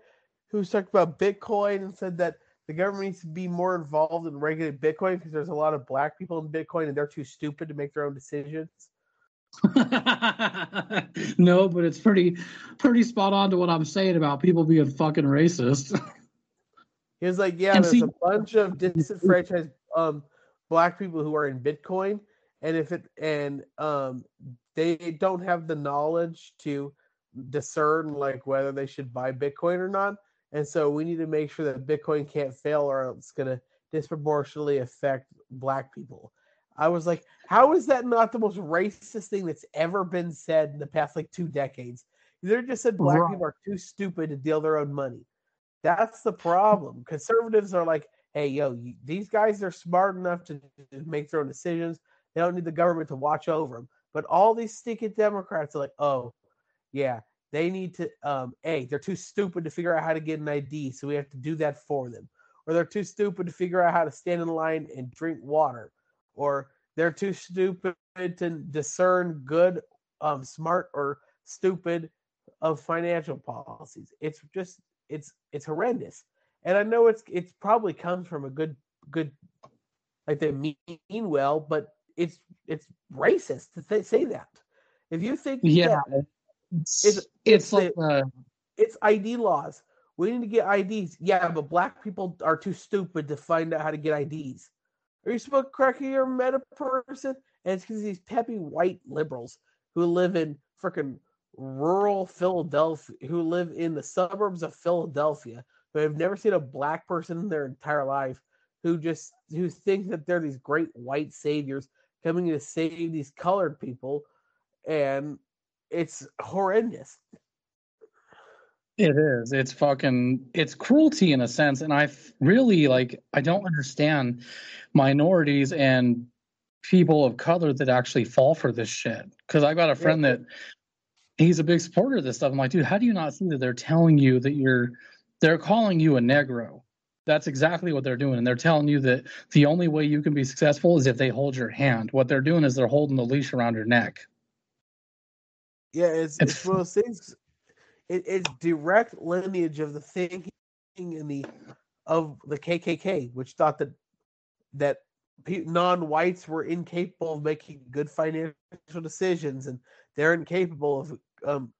who's talked about Bitcoin and said that the government needs to be more involved in regulating Bitcoin because there's a lot of black people in Bitcoin and they're too stupid to make their own decisions. no, but it's pretty pretty spot on to what I'm saying about people being fucking racist. he was like, yeah, and there's see, a bunch of disenfranchised um, black people who are in Bitcoin, and if it and um, they don't have the knowledge to discern like whether they should buy Bitcoin or not. And so we need to make sure that Bitcoin can't fail or it's going to disproportionately affect black people. I was like, how is that not the most racist thing that's ever been said in the past like two decades? They're just said black Right. people are too stupid to deal their own money. That's the problem. Conservatives are like, hey, yo, you, these guys are smart enough to, to make their own decisions. They don't need the government to watch over them. But all these stinking Democrats are like, oh, yeah, they need to. Um, a, they're too stupid to figure out how to get an ID, so we have to do that for them. Or they're too stupid to figure out how to stand in line and drink water. Or they're too stupid to discern good, um, smart or stupid of financial policies. It's just it's it's horrendous. And I know it's it's probably comes from a good good like they mean well, but it's it's racist to th- say that. If you think Yeah, that it's It's- it's, like uh, it's ID laws, we need to get IDs. Yeah, but black people are too stupid to find out how to get IDs. Are you supposed to correct your meta person? And it's because these peppy white liberals who live in freaking rural Philadelphia, who live in the suburbs of Philadelphia, who have never seen a black person in their entire life, who just who think that they're these great white saviors coming to save these colored people, and it's horrendous. It is. It's fucking it's cruelty in a sense and I really like I don't understand minorities and people of color that actually fall for this shit cuz I got a friend that he's a big supporter of this stuff. I'm like, dude, how do you not see that they're telling you that you're they're calling you a negro. That's exactly what they're doing and they're telling you that the only way you can be successful is if they hold your hand. What they're doing is they're holding the leash around your neck. Yeah, it's It's- one of those things. It, it's direct lineage of the thinking in the of the KKK, which thought that that non-whites were incapable of making good financial decisions, and they're incapable of um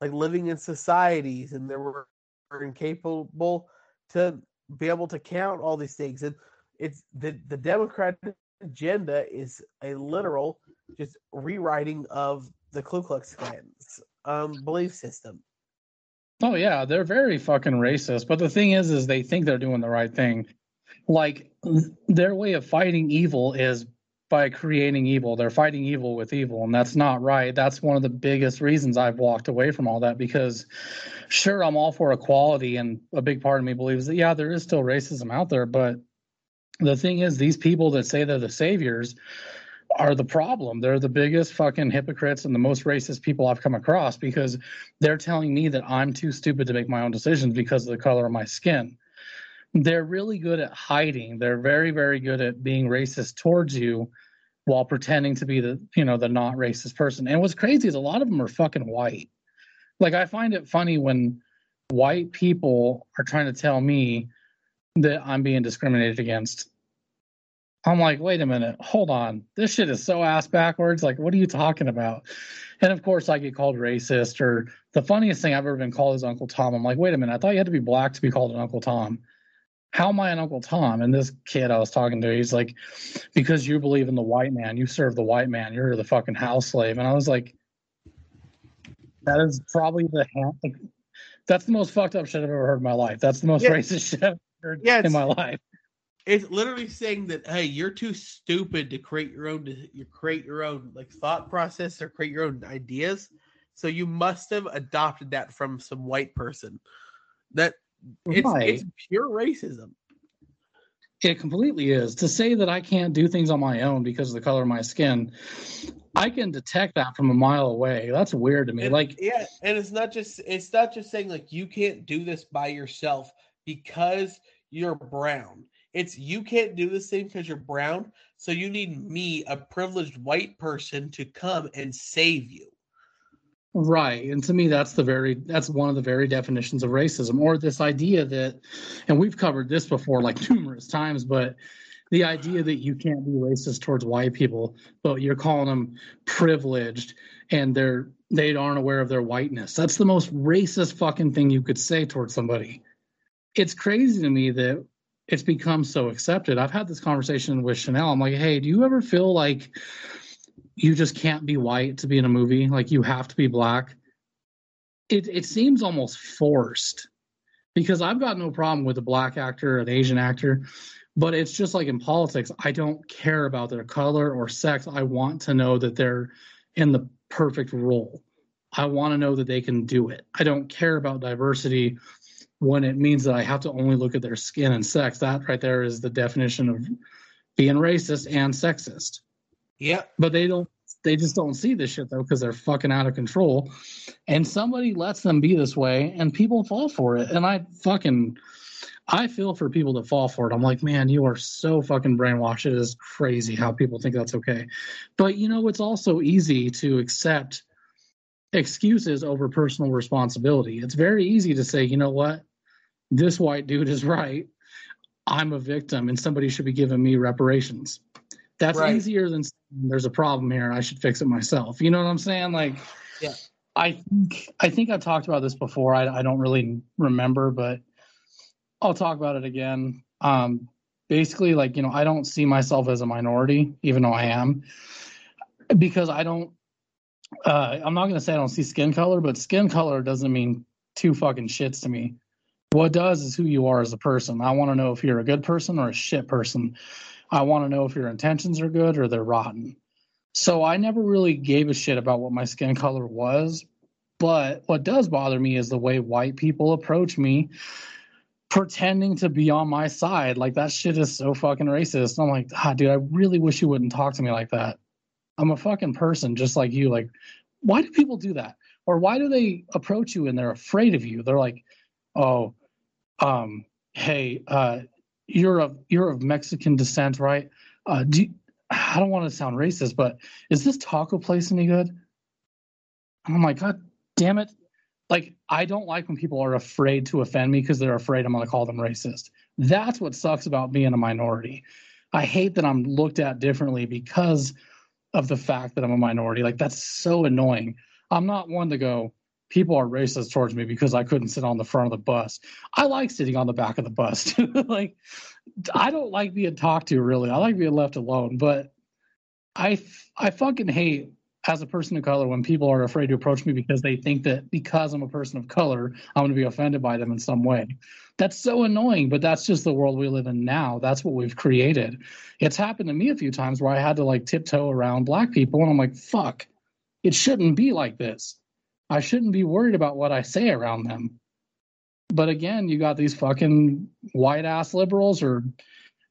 like living in societies, and they were, were incapable to be able to count all these things. And it's the the Democratic agenda is a literal just rewriting of the Ku Klux Klan's um, belief system. Oh yeah, they're very fucking racist. But the thing is, is they think they're doing the right thing. Like their way of fighting evil is by creating evil. They're fighting evil with evil, and that's not right. That's one of the biggest reasons I've walked away from all that because sure, I'm all for equality, and a big part of me believes that yeah, there is still racism out there, but the thing is, these people that say they're the saviors are the problem. They're the biggest fucking hypocrites and the most racist people I've come across because they're telling me that I'm too stupid to make my own decisions because of the color of my skin. They're really good at hiding. They're very, very good at being racist towards you while pretending to be the, you know, the not racist person. And what's crazy is a lot of them are fucking white. Like I find it funny when white people are trying to tell me that I'm being discriminated against. I'm like, wait a minute, hold on. This shit is so ass backwards. Like, what are you talking about? And of course, I get called racist, or the funniest thing I've ever been called is Uncle Tom. I'm like, wait a minute, I thought you had to be black to be called an Uncle Tom. How am I an Uncle Tom? And this kid I was talking to, he's like, because you believe in the white man, you serve the white man, you're the fucking house slave. And I was like, that is probably the that's the most fucked up shit I've ever heard in my life. That's the most Yeah. racist shit I've heard Yeah, in my life. It's literally saying that hey, you're too stupid to create your own you create your own like thought process or create your own ideas. So you must have adopted that from some white person. That it's Right. it's pure racism. It completely is. To say that I can't do things on my own because of the color of my skin, I can detect that from a mile away. That's weird to me. And- like, yeah, and it's not just it's not just saying like you can't do this by yourself because you're brown. It's you can't do this thing because you're brown, so you need me, a privileged white person, to come and save you. right. And to me, that's the very, that's one of the very definitions of racism or this idea that, and we've covered this before like numerous times, but the idea that you can't be racist towards white people, but you're calling them privileged and they're, they aren't aware of their whiteness. That's the most racist fucking thing you could say towards somebody. It's crazy to me that it's become so accepted. I've had this conversation with Chanel. I'm like, hey, do you ever feel like you just can't be white to be in a movie? Like you have to be black? It it seems almost forced because I've got no problem with a black actor, an Asian actor, but it's just like in politics. I don't care about their color or sex. I want to know that they're in the perfect role. I want to know that they can do it. I don't care about diversity when it means that I have to only look at their skin and sex. That right there is the definition of being racist and sexist. Yeah. But they don't they just don't see this shit though because they're fucking out of control. And somebody lets them be this way and people fall for it. And I fucking I feel for people that fall for it. I'm like, man, you are so fucking brainwashed. It is crazy how people think that's okay. But you know, it's also easy to accept excuses over personal responsibility. It's very easy to say, you know what, this white dude is right. I'm a victim and somebody should be giving me reparations. That's right. easier than there's a problem here. I should fix it myself. You know what I'm saying? Like, yeah. I think I think I've talked about this before. I, I don't really remember, but I'll talk about it again. Um, basically, like you know, I don't see myself as a minority, even though I am, because I don't. Uh, I'm not going to say I don't see skin color, but skin color doesn't mean two fucking shits to me. What does is who you are as a person. I want to know if you're a good person or a shit person. I want to know if your intentions are good or they're rotten. So I never really gave a shit about what my skin color was. But what does bother me is the way white people approach me pretending to be on my side. Like that shit is so fucking racist. I'm like, ah, dude, I really wish you wouldn't talk to me like that. I'm a fucking person just like you. Like, why do people do that? Or why do they approach you and they're afraid of you? They're like, oh, um, hey, uh, you're of you're of Mexican descent, right? Uh, do you, I don't want to sound racist, but is this taco place any good? And I'm like, God damn it! Like, I don't like when people are afraid to offend me because they're afraid I'm going to call them racist. That's what sucks about being a minority. I hate that I'm looked at differently because of the fact that I'm a minority. Like, that's so annoying. I'm not one to go, people are racist towards me because I couldn't sit on the front of the bus. I like sitting on the back of the bus. like I don't like being talked to really. I like being left alone, but I I fucking hate as a person of color when people are afraid to approach me because they think that because I'm a person of color, I'm going to be offended by them in some way. That's so annoying, but that's just the world we live in now. That's what we've created. It's happened to me a few times where I had to like tiptoe around black people and I'm like, fuck, it shouldn't be like this I shouldn't be worried about what I say around them. But again, you got these fucking white ass liberals or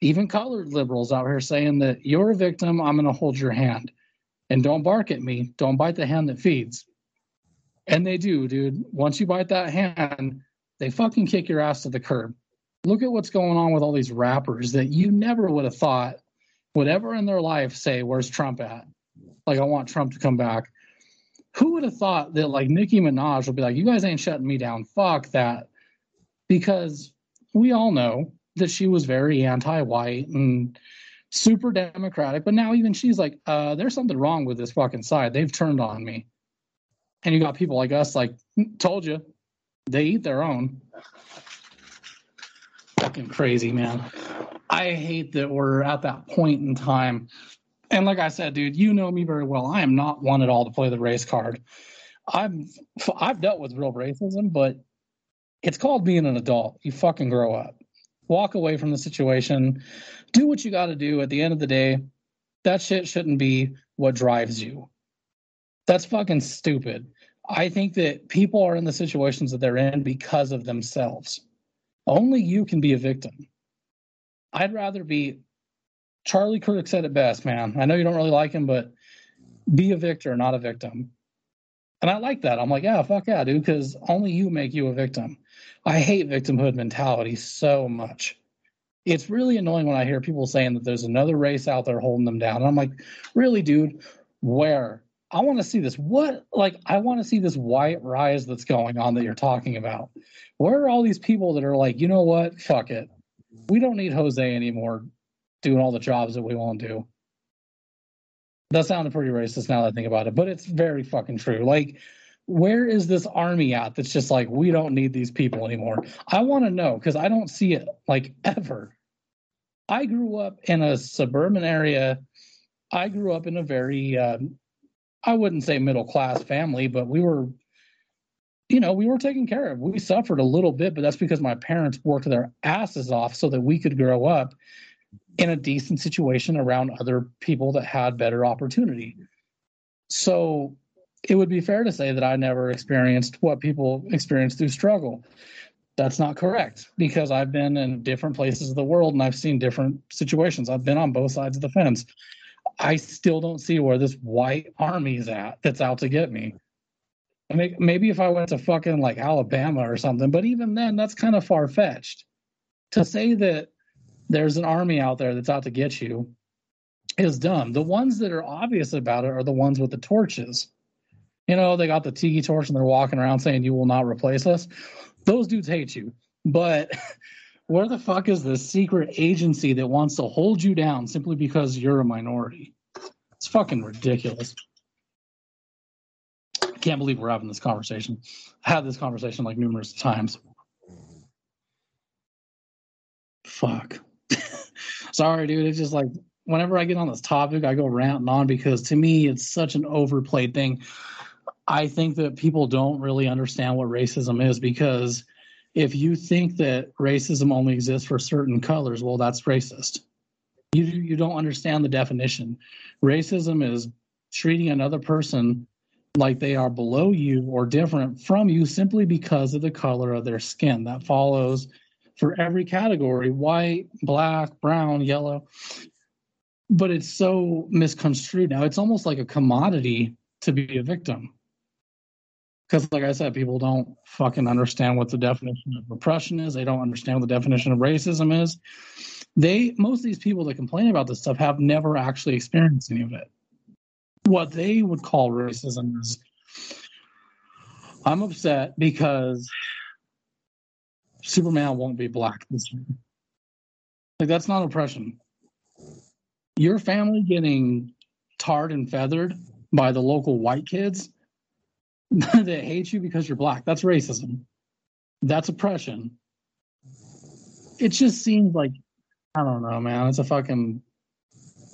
even colored liberals out here saying that you're a victim, I'm going to hold your hand. And don't bark at me. Don't bite the hand that feeds. And they do, dude. Once you bite that hand, they fucking kick your ass to the curb. Look at what's going on with all these rappers that you never would have thought would ever in their life say, Where's Trump at? Like, I want Trump to come back who would have thought that like Nicki Minaj would be like, you guys ain't shutting me down. Fuck that. Because we all know that she was very anti-white and super democratic, but now even she's like, uh, there's something wrong with this fucking side. They've turned on me. And you got people like us like, told you, they eat their own. Fucking crazy, man. I hate that we're at that point in time and like I said, dude, you know me very well. I am not one at all to play the race card. I'm I've dealt with real racism, but it's called being an adult. You fucking grow up. Walk away from the situation. Do what you got to do at the end of the day. That shit shouldn't be what drives you. That's fucking stupid. I think that people are in the situations that they're in because of themselves. Only you can be a victim. I'd rather be Charlie Kirk said it best, man. I know you don't really like him, but be a victor, not a victim. And I like that. I'm like, yeah, fuck yeah, dude, because only you make you a victim. I hate victimhood mentality so much. It's really annoying when I hear people saying that there's another race out there holding them down. And I'm like, really, dude, where? I want to see this. What, like, I want to see this white rise that's going on that you're talking about. Where are all these people that are like, you know what? Fuck it. We don't need Jose anymore doing all the jobs that we won't do. That sounded pretty racist now that I think about it, but it's very fucking true. Like, where is this army at that's just like, we don't need these people anymore? I want to know because I don't see it like ever. I grew up in a suburban area. I grew up in a very, uh, I wouldn't say middle class family, but we were, you know, we were taken care of. We suffered a little bit, but that's because my parents worked their asses off so that we could grow up in a decent situation around other people that had better opportunity. So it would be fair to say that I never experienced what people experience through struggle. That's not correct because I've been in different places of the world and I've seen different situations. I've been on both sides of the fence. I still don't see where this white army is at that's out to get me. I mean, maybe if I went to fucking like Alabama or something, but even then, that's kind of far fetched. To say that there's an army out there that's out to get you is dumb. The ones that are obvious about it are the ones with the torches. You know, they got the tiki torch and they're walking around saying, You will not replace us. Those dudes hate you. But where the fuck is the secret agency that wants to hold you down simply because you're a minority? It's fucking ridiculous. I can't believe we're having this conversation. I had this conversation like numerous times. Fuck. Sorry, dude. It's just like whenever I get on this topic, I go ranting on because to me, it's such an overplayed thing. I think that people don't really understand what racism is because if you think that racism only exists for certain colors, well, that's racist. You you don't understand the definition. Racism is treating another person like they are below you or different from you simply because of the color of their skin. That follows for every category white, black, brown, yellow. But it's so misconstrued now. It's almost like a commodity to be a victim because like i said people don't fucking understand what the definition of oppression is they don't understand what the definition of racism is they most of these people that complain about this stuff have never actually experienced any of it what they would call racism is i'm upset because superman won't be black this year like that's not oppression your family getting tarred and feathered by the local white kids that hate you because you're black. That's racism. That's oppression. It just seems like I don't know, man. It's a fucking.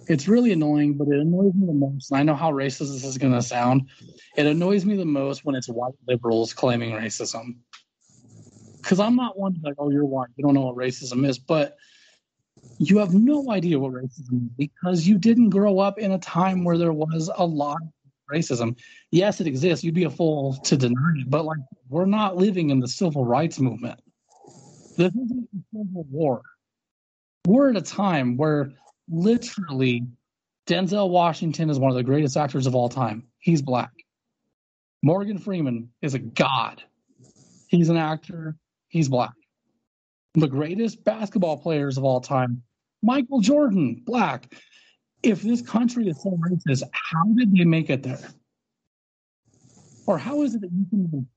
It's really annoying, but it annoys me the most. And I know how racist this is going to sound. It annoys me the most when it's white liberals claiming racism. Because I'm not one like, oh, you're white. You don't know what racism is. But you have no idea what racism is because you didn't grow up in a time where there was a lot of racism. Yes, it exists. You'd be a fool to deny it, but like we're not living in the civil rights movement. This isn't the Civil War. We're at a time where literally Denzel Washington is one of the greatest actors of all time. He's black. Morgan Freeman is a god. He's an actor. He's black. The greatest basketball players of all time, Michael Jordan, black if this country is so racist, how did they make it there? Or how is it that you can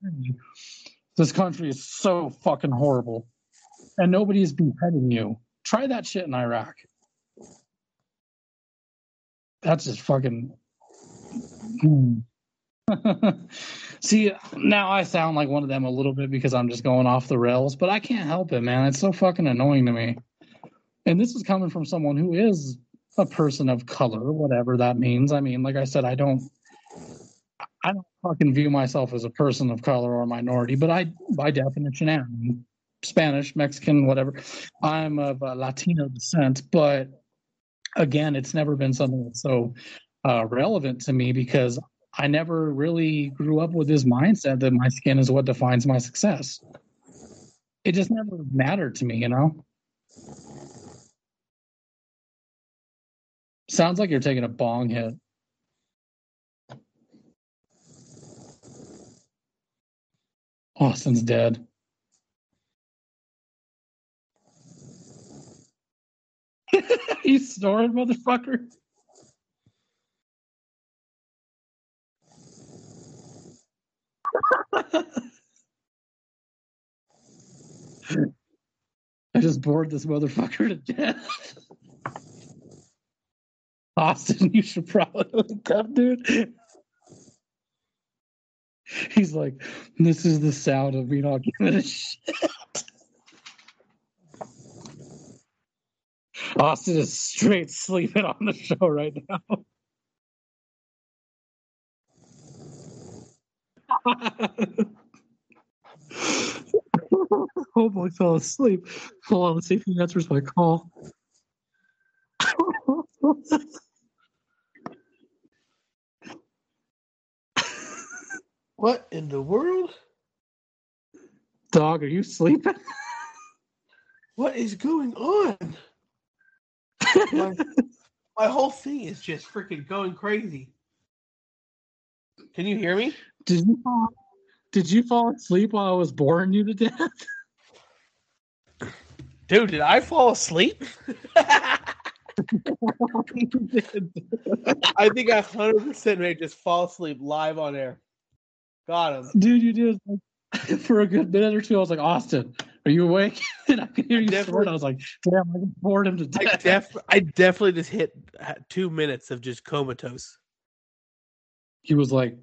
this country is so fucking horrible and nobody is beheading you? Try that shit in Iraq. That's just fucking. Hmm. See, now I sound like one of them a little bit because I'm just going off the rails, but I can't help it, man. It's so fucking annoying to me. And this is coming from someone who is a person of color, whatever that means. I mean, like I said, I don't I don't fucking view myself as a person of color or minority, but I by definition am Spanish, Mexican, whatever. I'm of Latino descent, but again, it's never been something that's so uh, relevant to me because I never really grew up with this mindset that my skin is what defines my success. It just never mattered to me, you know. Sounds like you're taking a bong hit. Austin's dead. He's snoring, motherfucker. I just bored this motherfucker to death. Austin, you should probably come, dude. He's like, this is the sound of me not giving a shit. Austin is straight sleeping on the show right now. boy, fell asleep. Hold on, let's see if he answers my call. What in the world? Dog, are you sleeping? What is going on? my, my whole thing is just freaking going crazy. Can you hear me? Did you fall, did you fall asleep while I was boring you to death? Dude, did I fall asleep? I think I 100% may just fall asleep live on air. Got him. Dude, you did. For a good minute or two, I was like, Austin, are you awake? and I could hear you Definitely- snort. I was like, damn, I just bored him to I, death. def- I definitely just hit two minutes of just comatose. he was like,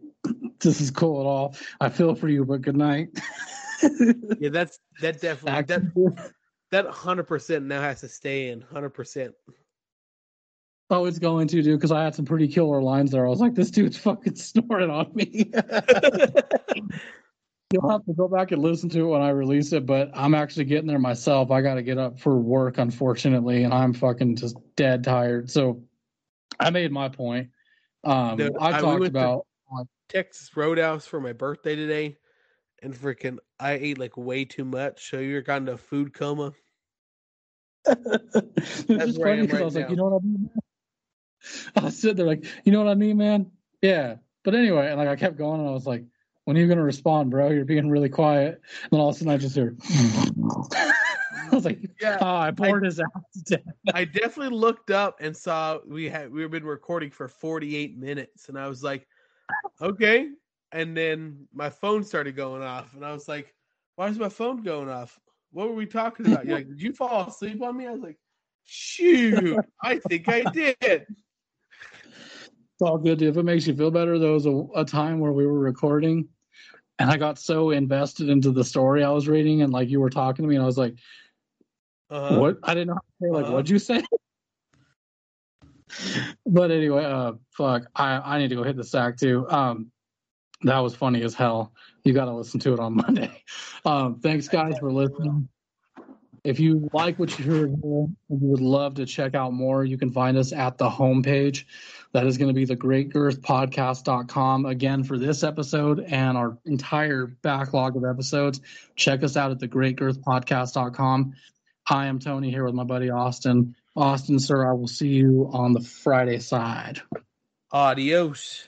this is cool at all. I feel for you, but good night. Yeah, that's that definitely that that hundred percent now has to stay in hundred percent. Oh, it's going to, do because I had some pretty killer lines there. I was like, this dude's fucking snorting on me. You'll have to go back and listen to it when I release it, but I'm actually getting there myself. I got to get up for work, unfortunately, and I'm fucking just dead tired. So I made my point. Um, Dude, I I- talked went to- about. Texas Roadhouse for my birthday today, and freaking I ate like way too much. So you're kind of food coma. it's just I funny because I right was like, you know what I mean? man? I was sitting there like, you know what I mean, man? Yeah. But anyway, and like I kept going and I was like, when are you gonna respond, bro? You're being really quiet. And then all of a sudden I just hear I was like, Yeah, oh, I poured his ass. I definitely looked up and saw we had we have been recording for 48 minutes, and I was like, okay. And then my phone started going off, and I was like, why is my phone going off? What were we talking about? You're like, did you fall asleep on me? I was like, shoot, I think I did. It's all good. If it makes you feel better, there was a, a time where we were recording and I got so invested into the story I was reading and like you were talking to me and I was like, Uh-huh. what I didn't know how to say like Uh-huh. what'd you say? But anyway, uh fuck. I, I need to go hit the sack too. Um that was funny as hell. You gotta listen to it on Monday. Um thanks guys for listening. If you like what you heard you would love to check out more, you can find us at the homepage. That is going to be the greatgirthpodcast.com. Again, for this episode and our entire backlog of episodes, check us out at the greatgirthpodcast.com. I am Tony here with my buddy Austin. Austin, sir, I will see you on the Friday side. Adios.